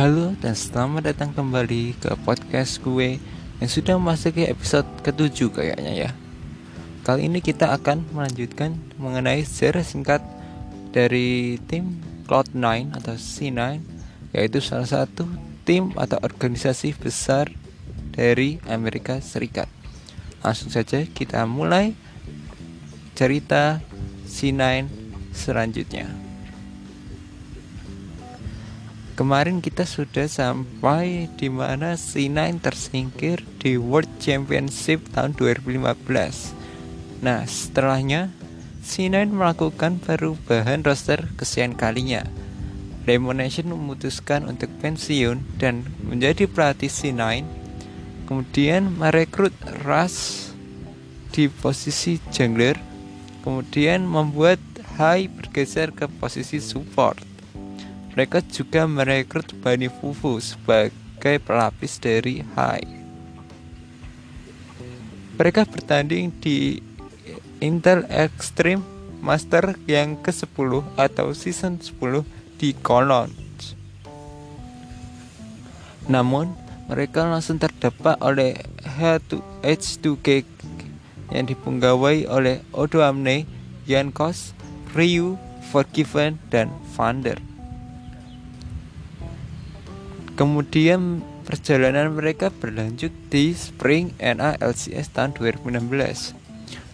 Halo dan selamat datang kembali ke podcast gue yang sudah memasuki episode ketujuh kayaknya ya. Kali ini kita akan melanjutkan mengenai sejarah singkat dari tim Cloud9 atau C9 Yaitu salah satu tim atau organisasi besar dari Amerika Serikat. Langsung saja kita mulai cerita C9 selanjutnya Kemarin kita sudah sampai di mana C9 tersingkir di World Championship tahun 2015. Nah, setelahnya C9 melakukan perubahan roster kesekian kalinya. Nation memutuskan untuk pensiun dan menjadi pelatih C9. Kemudian merekrut Rush di posisi jungler. Kemudian membuat High bergeser ke posisi support. Mereka juga merekrut Bani Fufu sebagai pelapis dari Hai. Mereka bertanding di Intel Extreme Master yang ke-10 atau season 10 di Cologne. Namun, mereka langsung terdampak oleh H2K yang dipenggawai oleh Odo Amne, Yankos, Ryu, Forgiven, dan Vander. Kemudian perjalanan mereka berlanjut di Spring NA LCS tahun 2016.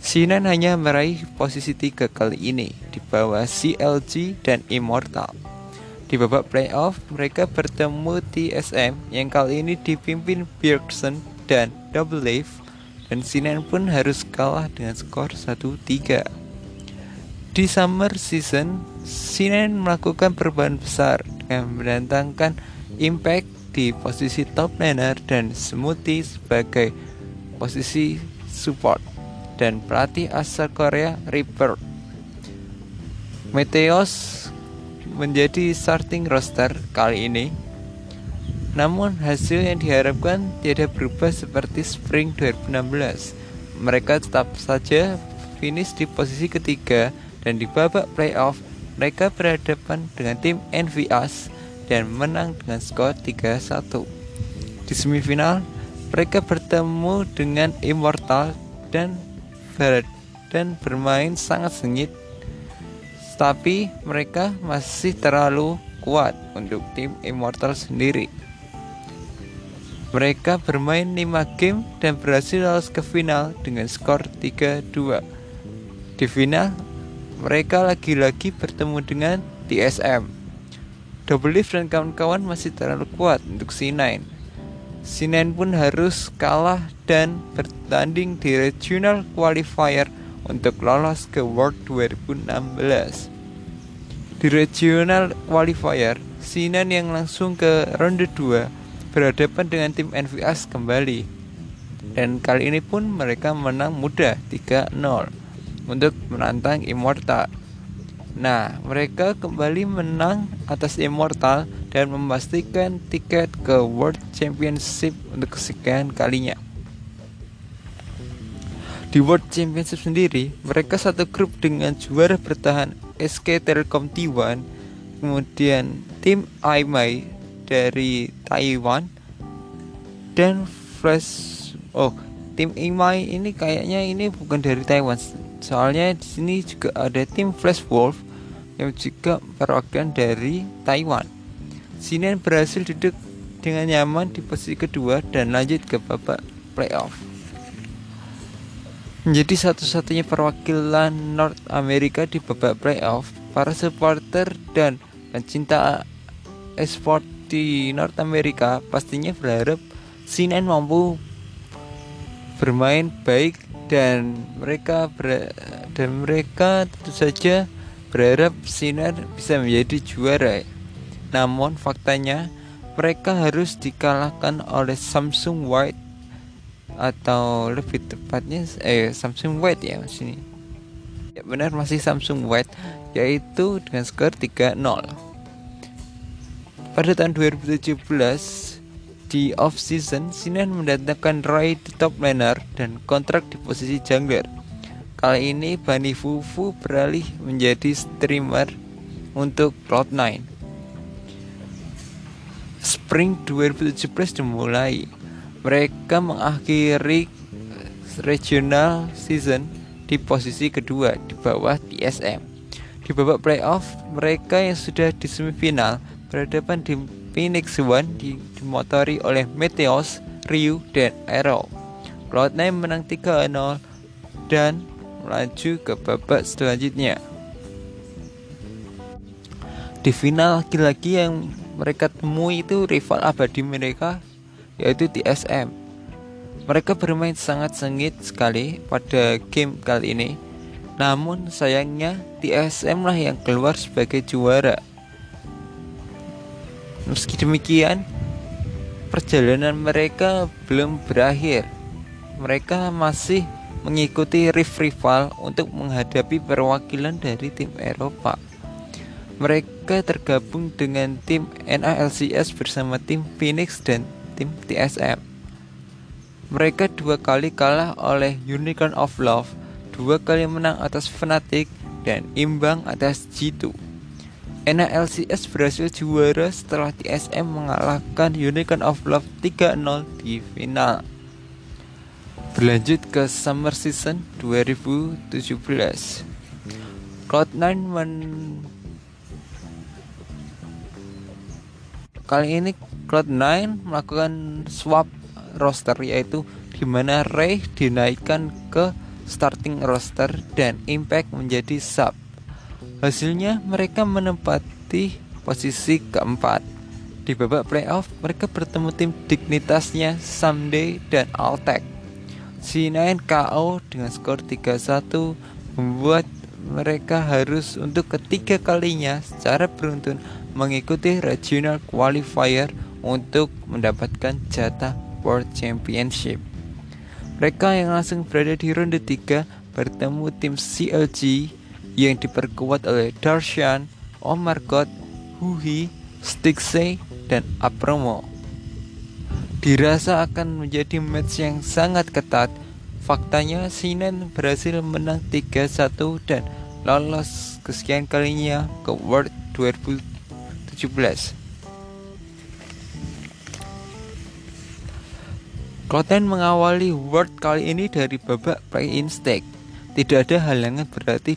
Sinan hanya meraih posisi tiga kali ini di bawah CLG dan Immortal. Di babak playoff, mereka bertemu TSM yang kali ini dipimpin Bjergsen dan Double Life dan Sinan pun harus kalah dengan skor 1-3. Di summer season, Sinan melakukan perubahan besar dengan mendatangkan Impact di posisi top laner dan Smoothie sebagai posisi support dan pelatih asal Korea Reaper. Meteos menjadi starting roster kali ini. Namun hasil yang diharapkan tidak berubah seperti Spring 2016. Mereka tetap saja finish di posisi ketiga dan di babak playoff mereka berhadapan dengan tim NVS dan menang dengan skor 3-1. Di semifinal, mereka bertemu dengan Immortal dan Verad dan bermain sangat sengit. Tapi mereka masih terlalu kuat untuk tim Immortal sendiri. Mereka bermain 5 game dan berhasil lolos ke final dengan skor 3-2. Di final, mereka lagi-lagi bertemu dengan TSM Double Lift dan kawan-kawan masih terlalu kuat untuk C9. C9 pun harus kalah dan bertanding di regional qualifier untuk lolos ke World 2016. Di regional qualifier, C9 yang langsung ke ronde 2 berhadapan dengan tim NVS kembali. Dan kali ini pun mereka menang mudah 3-0 untuk menantang Immortal. Nah, mereka kembali menang atas Immortal dan memastikan tiket ke World Championship untuk kesekian kalinya. Di World Championship sendiri, mereka satu grup dengan juara bertahan SK Telkom T1, kemudian tim IMAI dari Taiwan, dan Flash. Oh, tim IMAI ini kayaknya ini bukan dari Taiwan. Soalnya di sini juga ada tim Flash Wolf yang juga perwakilan dari Taiwan. Sinian berhasil duduk dengan nyaman di posisi kedua dan lanjut ke babak playoff. Menjadi satu-satunya perwakilan North America di babak playoff, para supporter dan pencinta esport di North America pastinya berharap Sinan mampu bermain baik dan mereka ber, dan mereka tentu saja berharap Sinar bisa menjadi juara. Namun faktanya mereka harus dikalahkan oleh Samsung White atau lebih tepatnya eh Samsung White ya mas ini. Ya benar masih Samsung White yaitu dengan skor 3-0. Pada tahun 2017 di off season Sinan mendatangkan Roy di top laner dan kontrak di posisi jungler. Kali ini Bani Fufu beralih menjadi streamer untuk Cloud9. Spring 2017 dimulai. Mereka mengakhiri regional season di posisi kedua di bawah TSM. Di babak playoff, mereka yang sudah di semifinal berhadapan di Phoenix One dimotori oleh Meteos, Ryu, dan Aero. Cloud9 menang 3-0 dan melaju ke babak selanjutnya. Di final lagi-lagi yang mereka temui itu rival abadi mereka yaitu TSM. Mereka bermain sangat sengit sekali pada game kali ini. Namun sayangnya TSM lah yang keluar sebagai juara. Meski demikian, perjalanan mereka belum berakhir. Mereka masih mengikuti rival untuk menghadapi perwakilan dari tim Eropa. Mereka tergabung dengan tim NALCS bersama tim Phoenix dan tim TSM. Mereka dua kali kalah oleh Unicorn of Love, dua kali menang atas Fnatic, dan imbang atas G2. NALCS berhasil juara setelah TSM mengalahkan Unicorn of Love 3-0 di final berlanjut ke summer season 2017 Cloud9 men kali ini Cloud9 melakukan swap roster yaitu di mana Ray dinaikkan ke starting roster dan Impact menjadi sub. Hasilnya mereka menempati posisi keempat. Di babak playoff mereka bertemu tim dignitasnya Someday dan Altec C9 KO dengan skor 3-1 membuat mereka harus untuk ketiga kalinya secara beruntun mengikuti regional qualifier untuk mendapatkan jatah World Championship. Mereka yang langsung berada di ronde 3 bertemu tim CLG yang diperkuat oleh Darshan, Omar God, Huhi, Stixey, dan Apromo dirasa akan menjadi match yang sangat ketat. Faktanya Sinan berhasil menang 3-1 dan lolos kesekian kalinya ke World 2017. Cloud9 mengawali World kali ini dari babak play-in stake. Tidak ada halangan berarti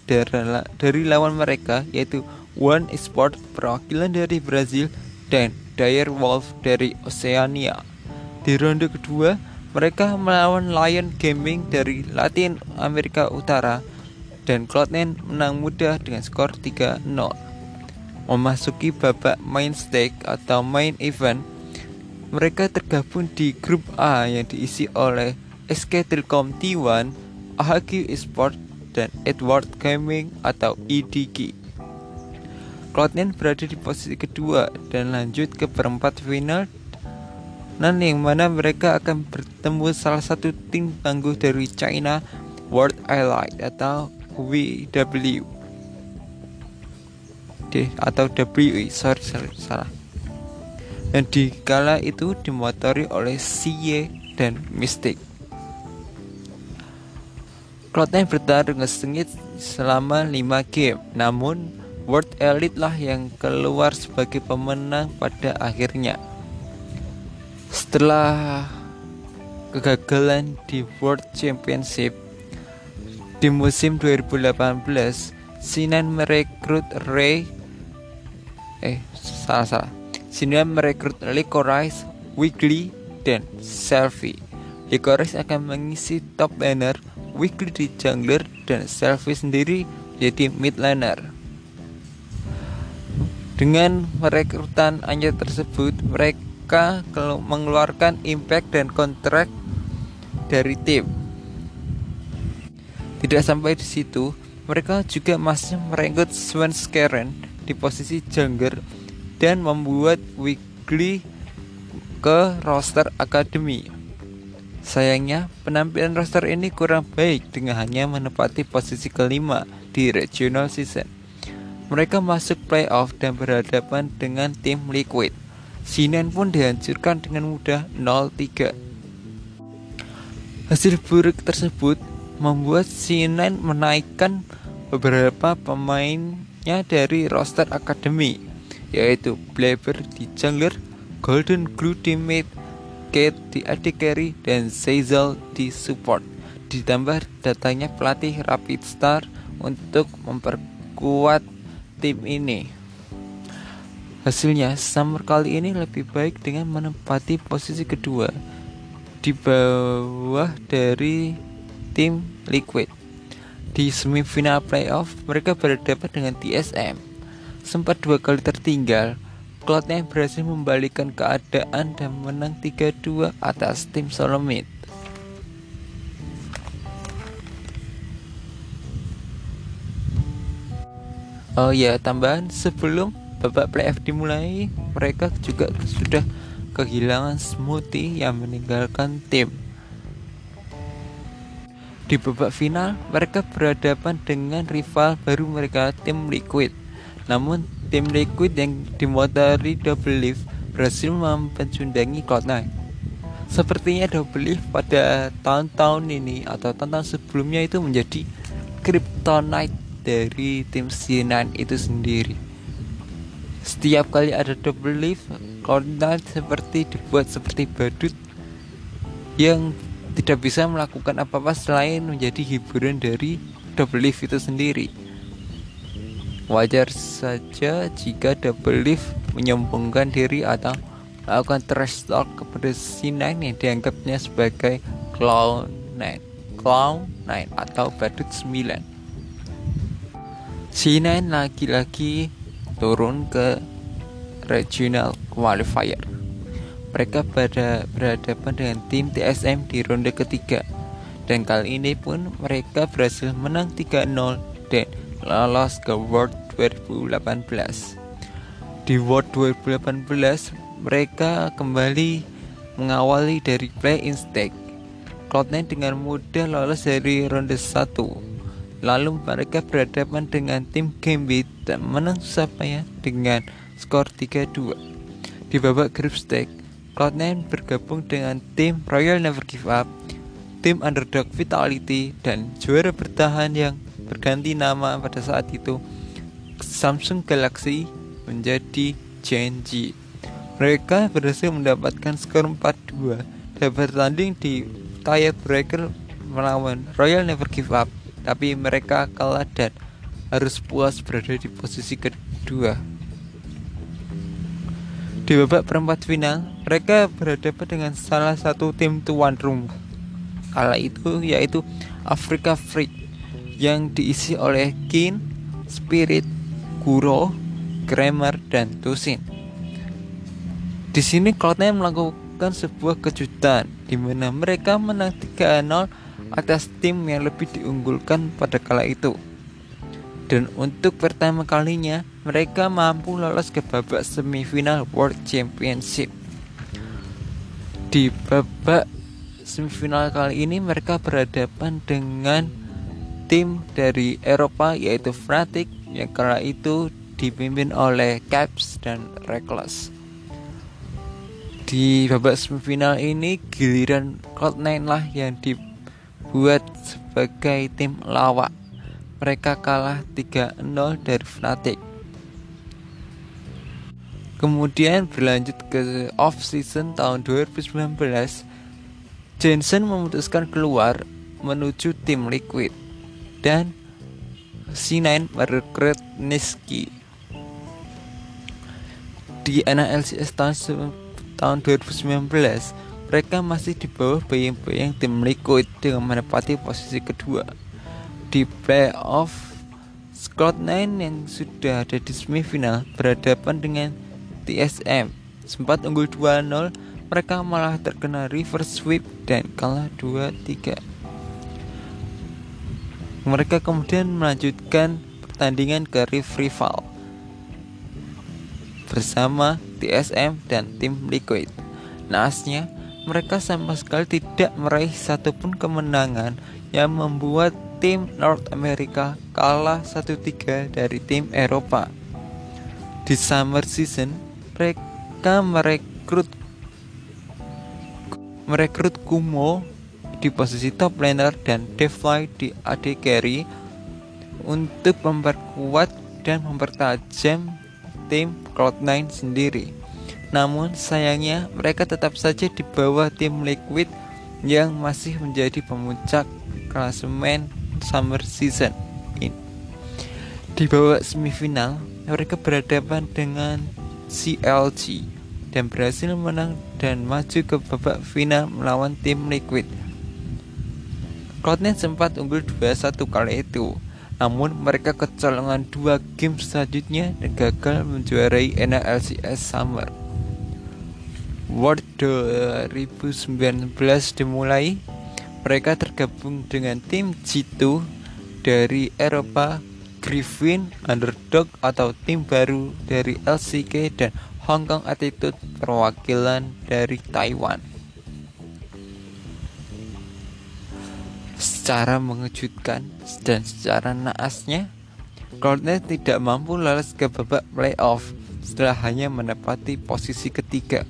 dari lawan mereka yaitu One Esport perwakilan dari Brazil dan Dire Wolf dari Oceania. Di ronde kedua, mereka melawan Lion Gaming dari Latin Amerika Utara dan Cloud9 menang mudah dengan skor 3-0. Memasuki babak main stake atau main event, mereka tergabung di grup A yang diisi oleh SK Telkom T1, AHQ Esport, dan Edward Gaming atau EDG. Cloud9 berada di posisi kedua dan lanjut ke perempat final dan yang mana mereka akan bertemu salah satu tim tangguh dari China World Allied atau WW D atau WE sorry, sorry salah. Dan di kala itu dimotori oleh CY dan Mystic. Cloud9 bertarung sengit selama 5 game. Namun World Elite lah yang keluar sebagai pemenang pada akhirnya setelah kegagalan di World Championship di musim 2018, Sinan merekrut Ray eh salah salah. Sinan merekrut Licorice, Weekly, dan Selfie. Licorice akan mengisi top laner, Weekly di jungler, dan Selfie sendiri jadi mid laner. Dengan merekrutan anjir tersebut, mereka mereka mengeluarkan impact dan kontrak dari tim. Tidak sampai di situ, mereka juga masih merekrut Swan Skaren di posisi jungler dan membuat Weekly ke roster akademi. Sayangnya, penampilan roster ini kurang baik dengan hanya menempati posisi kelima di regional season. Mereka masuk playoff dan berhadapan dengan tim Liquid. Sinan pun dihancurkan dengan mudah 0-3. Hasil buruk tersebut membuat Sinan menaikkan beberapa pemainnya dari roster akademi yaitu Blaber di jungler, Golden Glue teammate Kate di AD carry dan Seizal di support. Ditambah datanya pelatih Rapid Star untuk memperkuat tim ini. Hasilnya, Summer kali ini lebih baik dengan menempati posisi kedua di bawah dari tim Liquid. Di semifinal playoff, mereka berhadapan dengan TSM. Sempat dua kali tertinggal, Cloud9 berhasil membalikan keadaan dan menang 3-2 atas tim Solomid. Oh ya, tambahan sebelum babak playoff dimulai, mereka juga sudah kehilangan Smoothie yang meninggalkan tim. Di babak final, mereka berhadapan dengan rival baru mereka, tim Liquid. Namun, tim Liquid yang dimotori Double Leaf berhasil mempencundangi Cloud9. Sepertinya Double Leaf pada tahun-tahun ini atau tahun-tahun sebelumnya itu menjadi kryptonite dari tim C9 itu sendiri. Setiap kali ada Double Leaf, Cloud9 seperti dibuat seperti badut yang tidak bisa melakukan apa-apa selain menjadi hiburan dari double lift itu sendiri. Wajar saja jika double lift menyombongkan diri atau melakukan trash talk kepada C9 yang dianggapnya sebagai clown 9 clown 9 atau badut 9 C9 lagi-lagi turun ke regional qualifier. Mereka pada berhadapan dengan tim TSM di ronde ketiga. Dan kali ini pun mereka berhasil menang 3-0 dan lolos ke World 2018 di World 2018 mereka kembali mengawali dari play-in stake Cloud9 dengan mudah lolos dari ronde 1 lalu mereka berhadapan dengan tim Gambit dan menang payah dengan skor 3-2 di babak group stage Cloud9 bergabung dengan tim Royal Never Give Up, tim Underdog Vitality, dan juara bertahan yang berganti nama pada saat itu Samsung Galaxy menjadi Gen. Mereka berhasil mendapatkan skor 4-2 dan bertanding di tiebreaker melawan Royal Never Give Up, tapi mereka kalah dan harus puas berada di posisi kedua. Di babak perempat final, mereka berhadapan dengan salah satu tim tuan rumah. Kala itu yaitu Afrika Freak yang diisi oleh Kin, Spirit, Kuro, Kramer, dan Tusin. Di sini Cloud9 melakukan sebuah kejutan di mana mereka menang 3-0 atas tim yang lebih diunggulkan pada kala itu. Dan untuk pertama kalinya, mereka mampu lolos ke babak semifinal World Championship. Di babak semifinal kali ini mereka berhadapan dengan tim dari Eropa yaitu Fnatic yang kala itu dipimpin oleh Caps dan Reckless. Di babak semifinal ini giliran Cloud9 lah yang dibuat sebagai tim lawak mereka kalah 3-0 dari Fnatic. Kemudian berlanjut ke off season tahun 2019, Jensen memutuskan keluar menuju tim Liquid dan C9 merekrut Niski. Di NLCS tahun, tahun 2019, mereka masih di bawah bayang-bayang tim Liquid dengan menepati posisi kedua di playoff. Scott9 yang sudah ada di semifinal berhadapan dengan TSM sempat unggul 2-0 mereka malah terkena reverse sweep dan kalah 2-3 mereka kemudian melanjutkan pertandingan ke rival bersama TSM dan tim Liquid. Nasnya mereka sama sekali tidak meraih satupun kemenangan yang membuat tim North America kalah 1-3 dari tim Eropa. Di summer season, mereka merekrut merekrut Kumo di posisi top laner dan Devly di AD carry untuk memperkuat dan mempertajam tim Cloud9 sendiri. Namun sayangnya mereka tetap saja di bawah tim Liquid yang masih menjadi pemuncak klasemen summer season ini. Di bawah semifinal, mereka berhadapan dengan CLG dan berhasil menang dan maju ke babak final melawan tim Liquid. Cloud9 sempat unggul 2-1 kali itu, namun mereka kecolongan dua game selanjutnya dan gagal menjuarai NLCS Summer. World 2019 dimulai, mereka tergabung dengan tim G2 dari Eropa, Griffin, Underdog atau tim baru dari LCK dan Hong Kong Attitude perwakilan dari Taiwan. Secara mengejutkan dan secara naasnya, Cloud9 tidak mampu lolos ke babak playoff setelah hanya menepati posisi ketiga.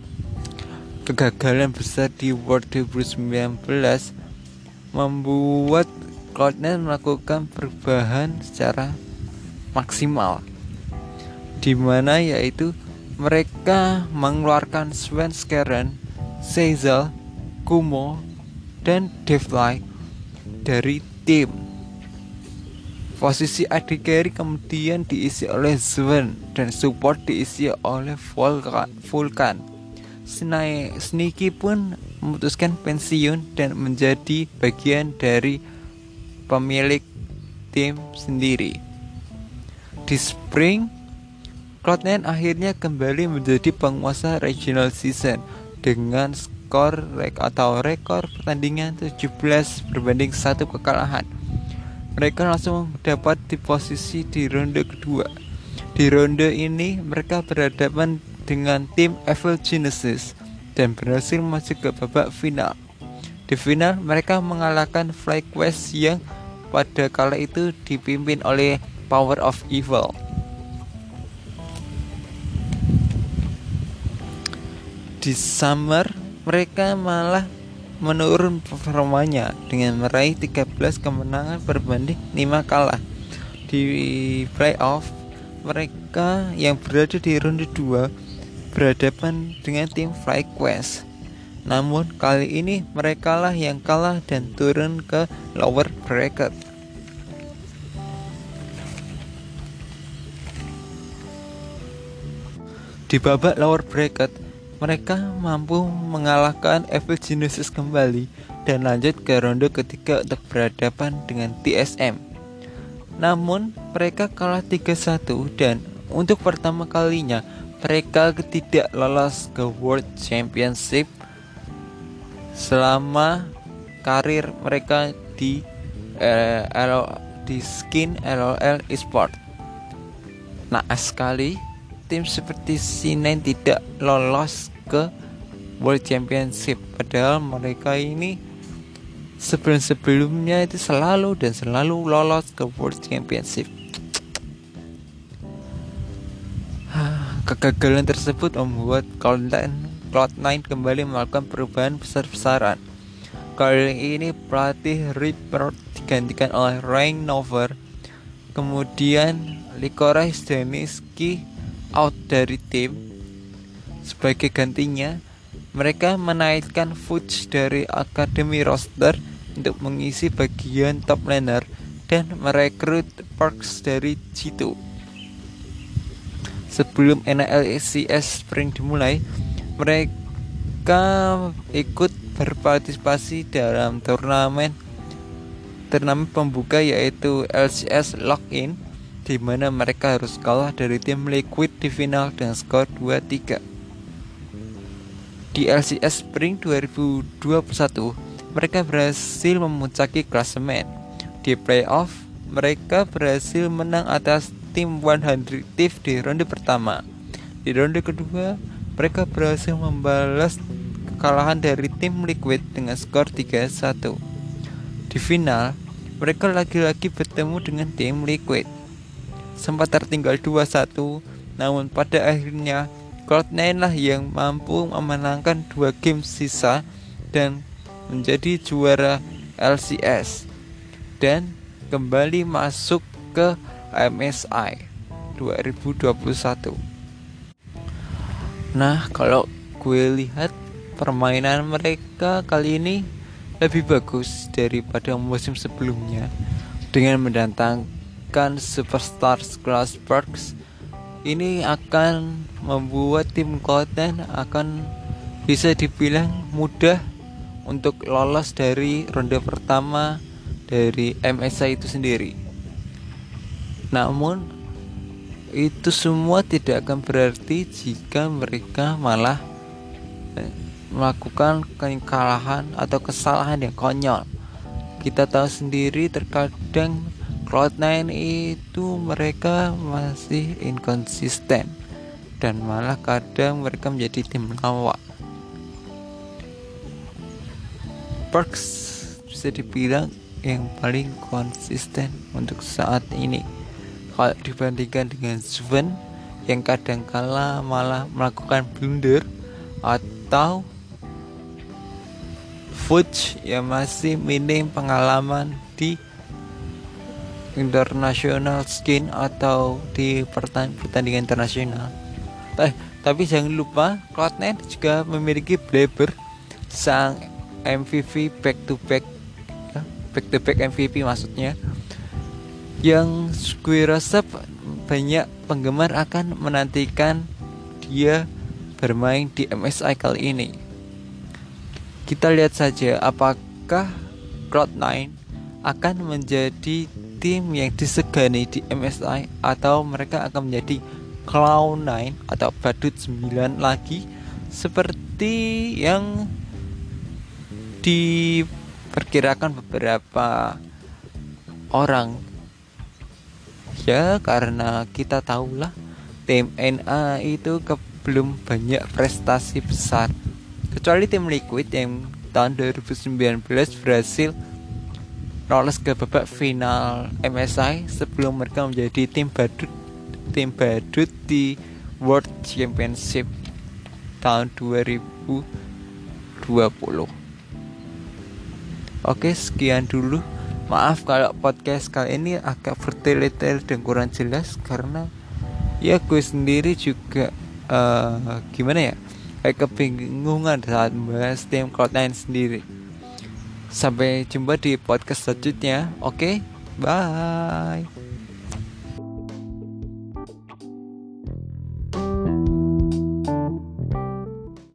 Kegagalan besar di World 2019 membuat Cloud9 melakukan perubahan secara maksimal di mana yaitu mereka mengeluarkan Sven Skeren, Seizel, Kumo, dan Devlai dari tim. Posisi AD carry kemudian diisi oleh Sven dan support diisi oleh Vulkan. Vulkan. Sniki pun memutuskan pensiun dan menjadi bagian dari pemilik tim sendiri. Di spring, Cloud9 akhirnya kembali menjadi penguasa regional season dengan skor rek atau rekor pertandingan 17 berbanding satu kekalahan. Mereka langsung mendapat di posisi di ronde kedua. Di ronde ini mereka berhadapan dengan tim Evil Genesis dan berhasil masuk ke babak final. Di final mereka mengalahkan FlyQuest yang pada kala itu dipimpin oleh Power of Evil. Di summer mereka malah menurun performanya dengan meraih 13 kemenangan berbanding 5 kalah. Di playoff, mereka yang berada di ronde 2 berhadapan dengan tim FlyQuest. Namun kali ini mereka lah yang kalah dan turun ke lower bracket. Di babak lower bracket, mereka mampu mengalahkan Evil Genesis kembali dan lanjut ke ronde ketiga untuk berhadapan dengan TSM. Namun, mereka kalah 3-1 dan untuk pertama kalinya mereka tidak lolos ke World Championship selama karir mereka di eh, di skin LOL Esport. Nah, sekali tim seperti C9 tidak lolos ke World Championship padahal mereka ini sebelum-sebelumnya itu selalu dan selalu lolos ke World Championship Kegagalan tersebut membuat Cloud9, Cloud9 kembali melakukan perubahan besar-besaran. Kali ini pelatih Reaper digantikan oleh Rain Nover, kemudian Likorais Deniski out dari tim. Sebagai gantinya, mereka menaikkan Fuchs dari akademi roster untuk mengisi bagian top laner dan merekrut Parks dari G2. Sebelum NLCS Spring dimulai, mereka ikut berpartisipasi dalam turnamen turnamen pembuka yaitu LCS Login di mana mereka harus kalah dari tim Liquid di final dengan skor 2-3. Di LCS Spring 2021, mereka berhasil memuncaki klasemen. Di playoff, mereka berhasil menang atas tim 100 Thief di ronde pertama. Di ronde kedua, mereka berhasil membalas kekalahan dari tim Liquid dengan skor 3-1. Di final, mereka lagi-lagi bertemu dengan tim Liquid sempat tertinggal 2-1 namun pada akhirnya Cloud9 lah yang mampu memenangkan dua game sisa dan menjadi juara LCS dan kembali masuk ke MSI 2021. Nah, kalau gue lihat permainan mereka kali ini lebih bagus daripada musim sebelumnya dengan mendatangkan superstar kelas Sparks ini akan membuat tim Cloud9 akan bisa dibilang mudah untuk lolos dari ronde pertama dari MSI itu sendiri. Namun itu semua tidak akan berarti jika mereka malah eh, melakukan kekalahan atau kesalahan yang konyol. Kita tahu sendiri terkadang Cloud9 itu mereka masih inkonsisten dan malah kadang mereka menjadi tim lawak. Perks bisa dibilang yang paling konsisten untuk saat ini kalau dibandingkan dengan Sven yang kadang kala malah melakukan blunder atau Fuchs yang masih minim pengalaman di international skin atau di pertandingan internasional. Eh, tapi jangan lupa Cloud9 juga memiliki Blaber sang MVP back to back ya, back to back MVP maksudnya yang gue rasa banyak penggemar akan menantikan dia bermain di MSI kali ini. Kita lihat saja apakah Cloud9 akan menjadi tim yang disegani di MSI atau mereka akan menjadi Cloud9 atau Badut 9 lagi seperti yang diperkirakan beberapa orang ya karena kita tahulah tim NA itu ke, belum banyak prestasi besar. Kecuali tim Liquid yang tahun 2019 berhasil lolos ke babak final MSI sebelum mereka menjadi tim badut tim badut di World Championship tahun 2020 Oke sekian dulu Maaf kalau podcast kali ini agak bertele-tele dan kurang jelas Karena ya gue sendiri juga uh, Gimana ya Kayak kebingungan saat membahas tim Cloud9 sendiri. Sampai jumpa di podcast selanjutnya. Oke bye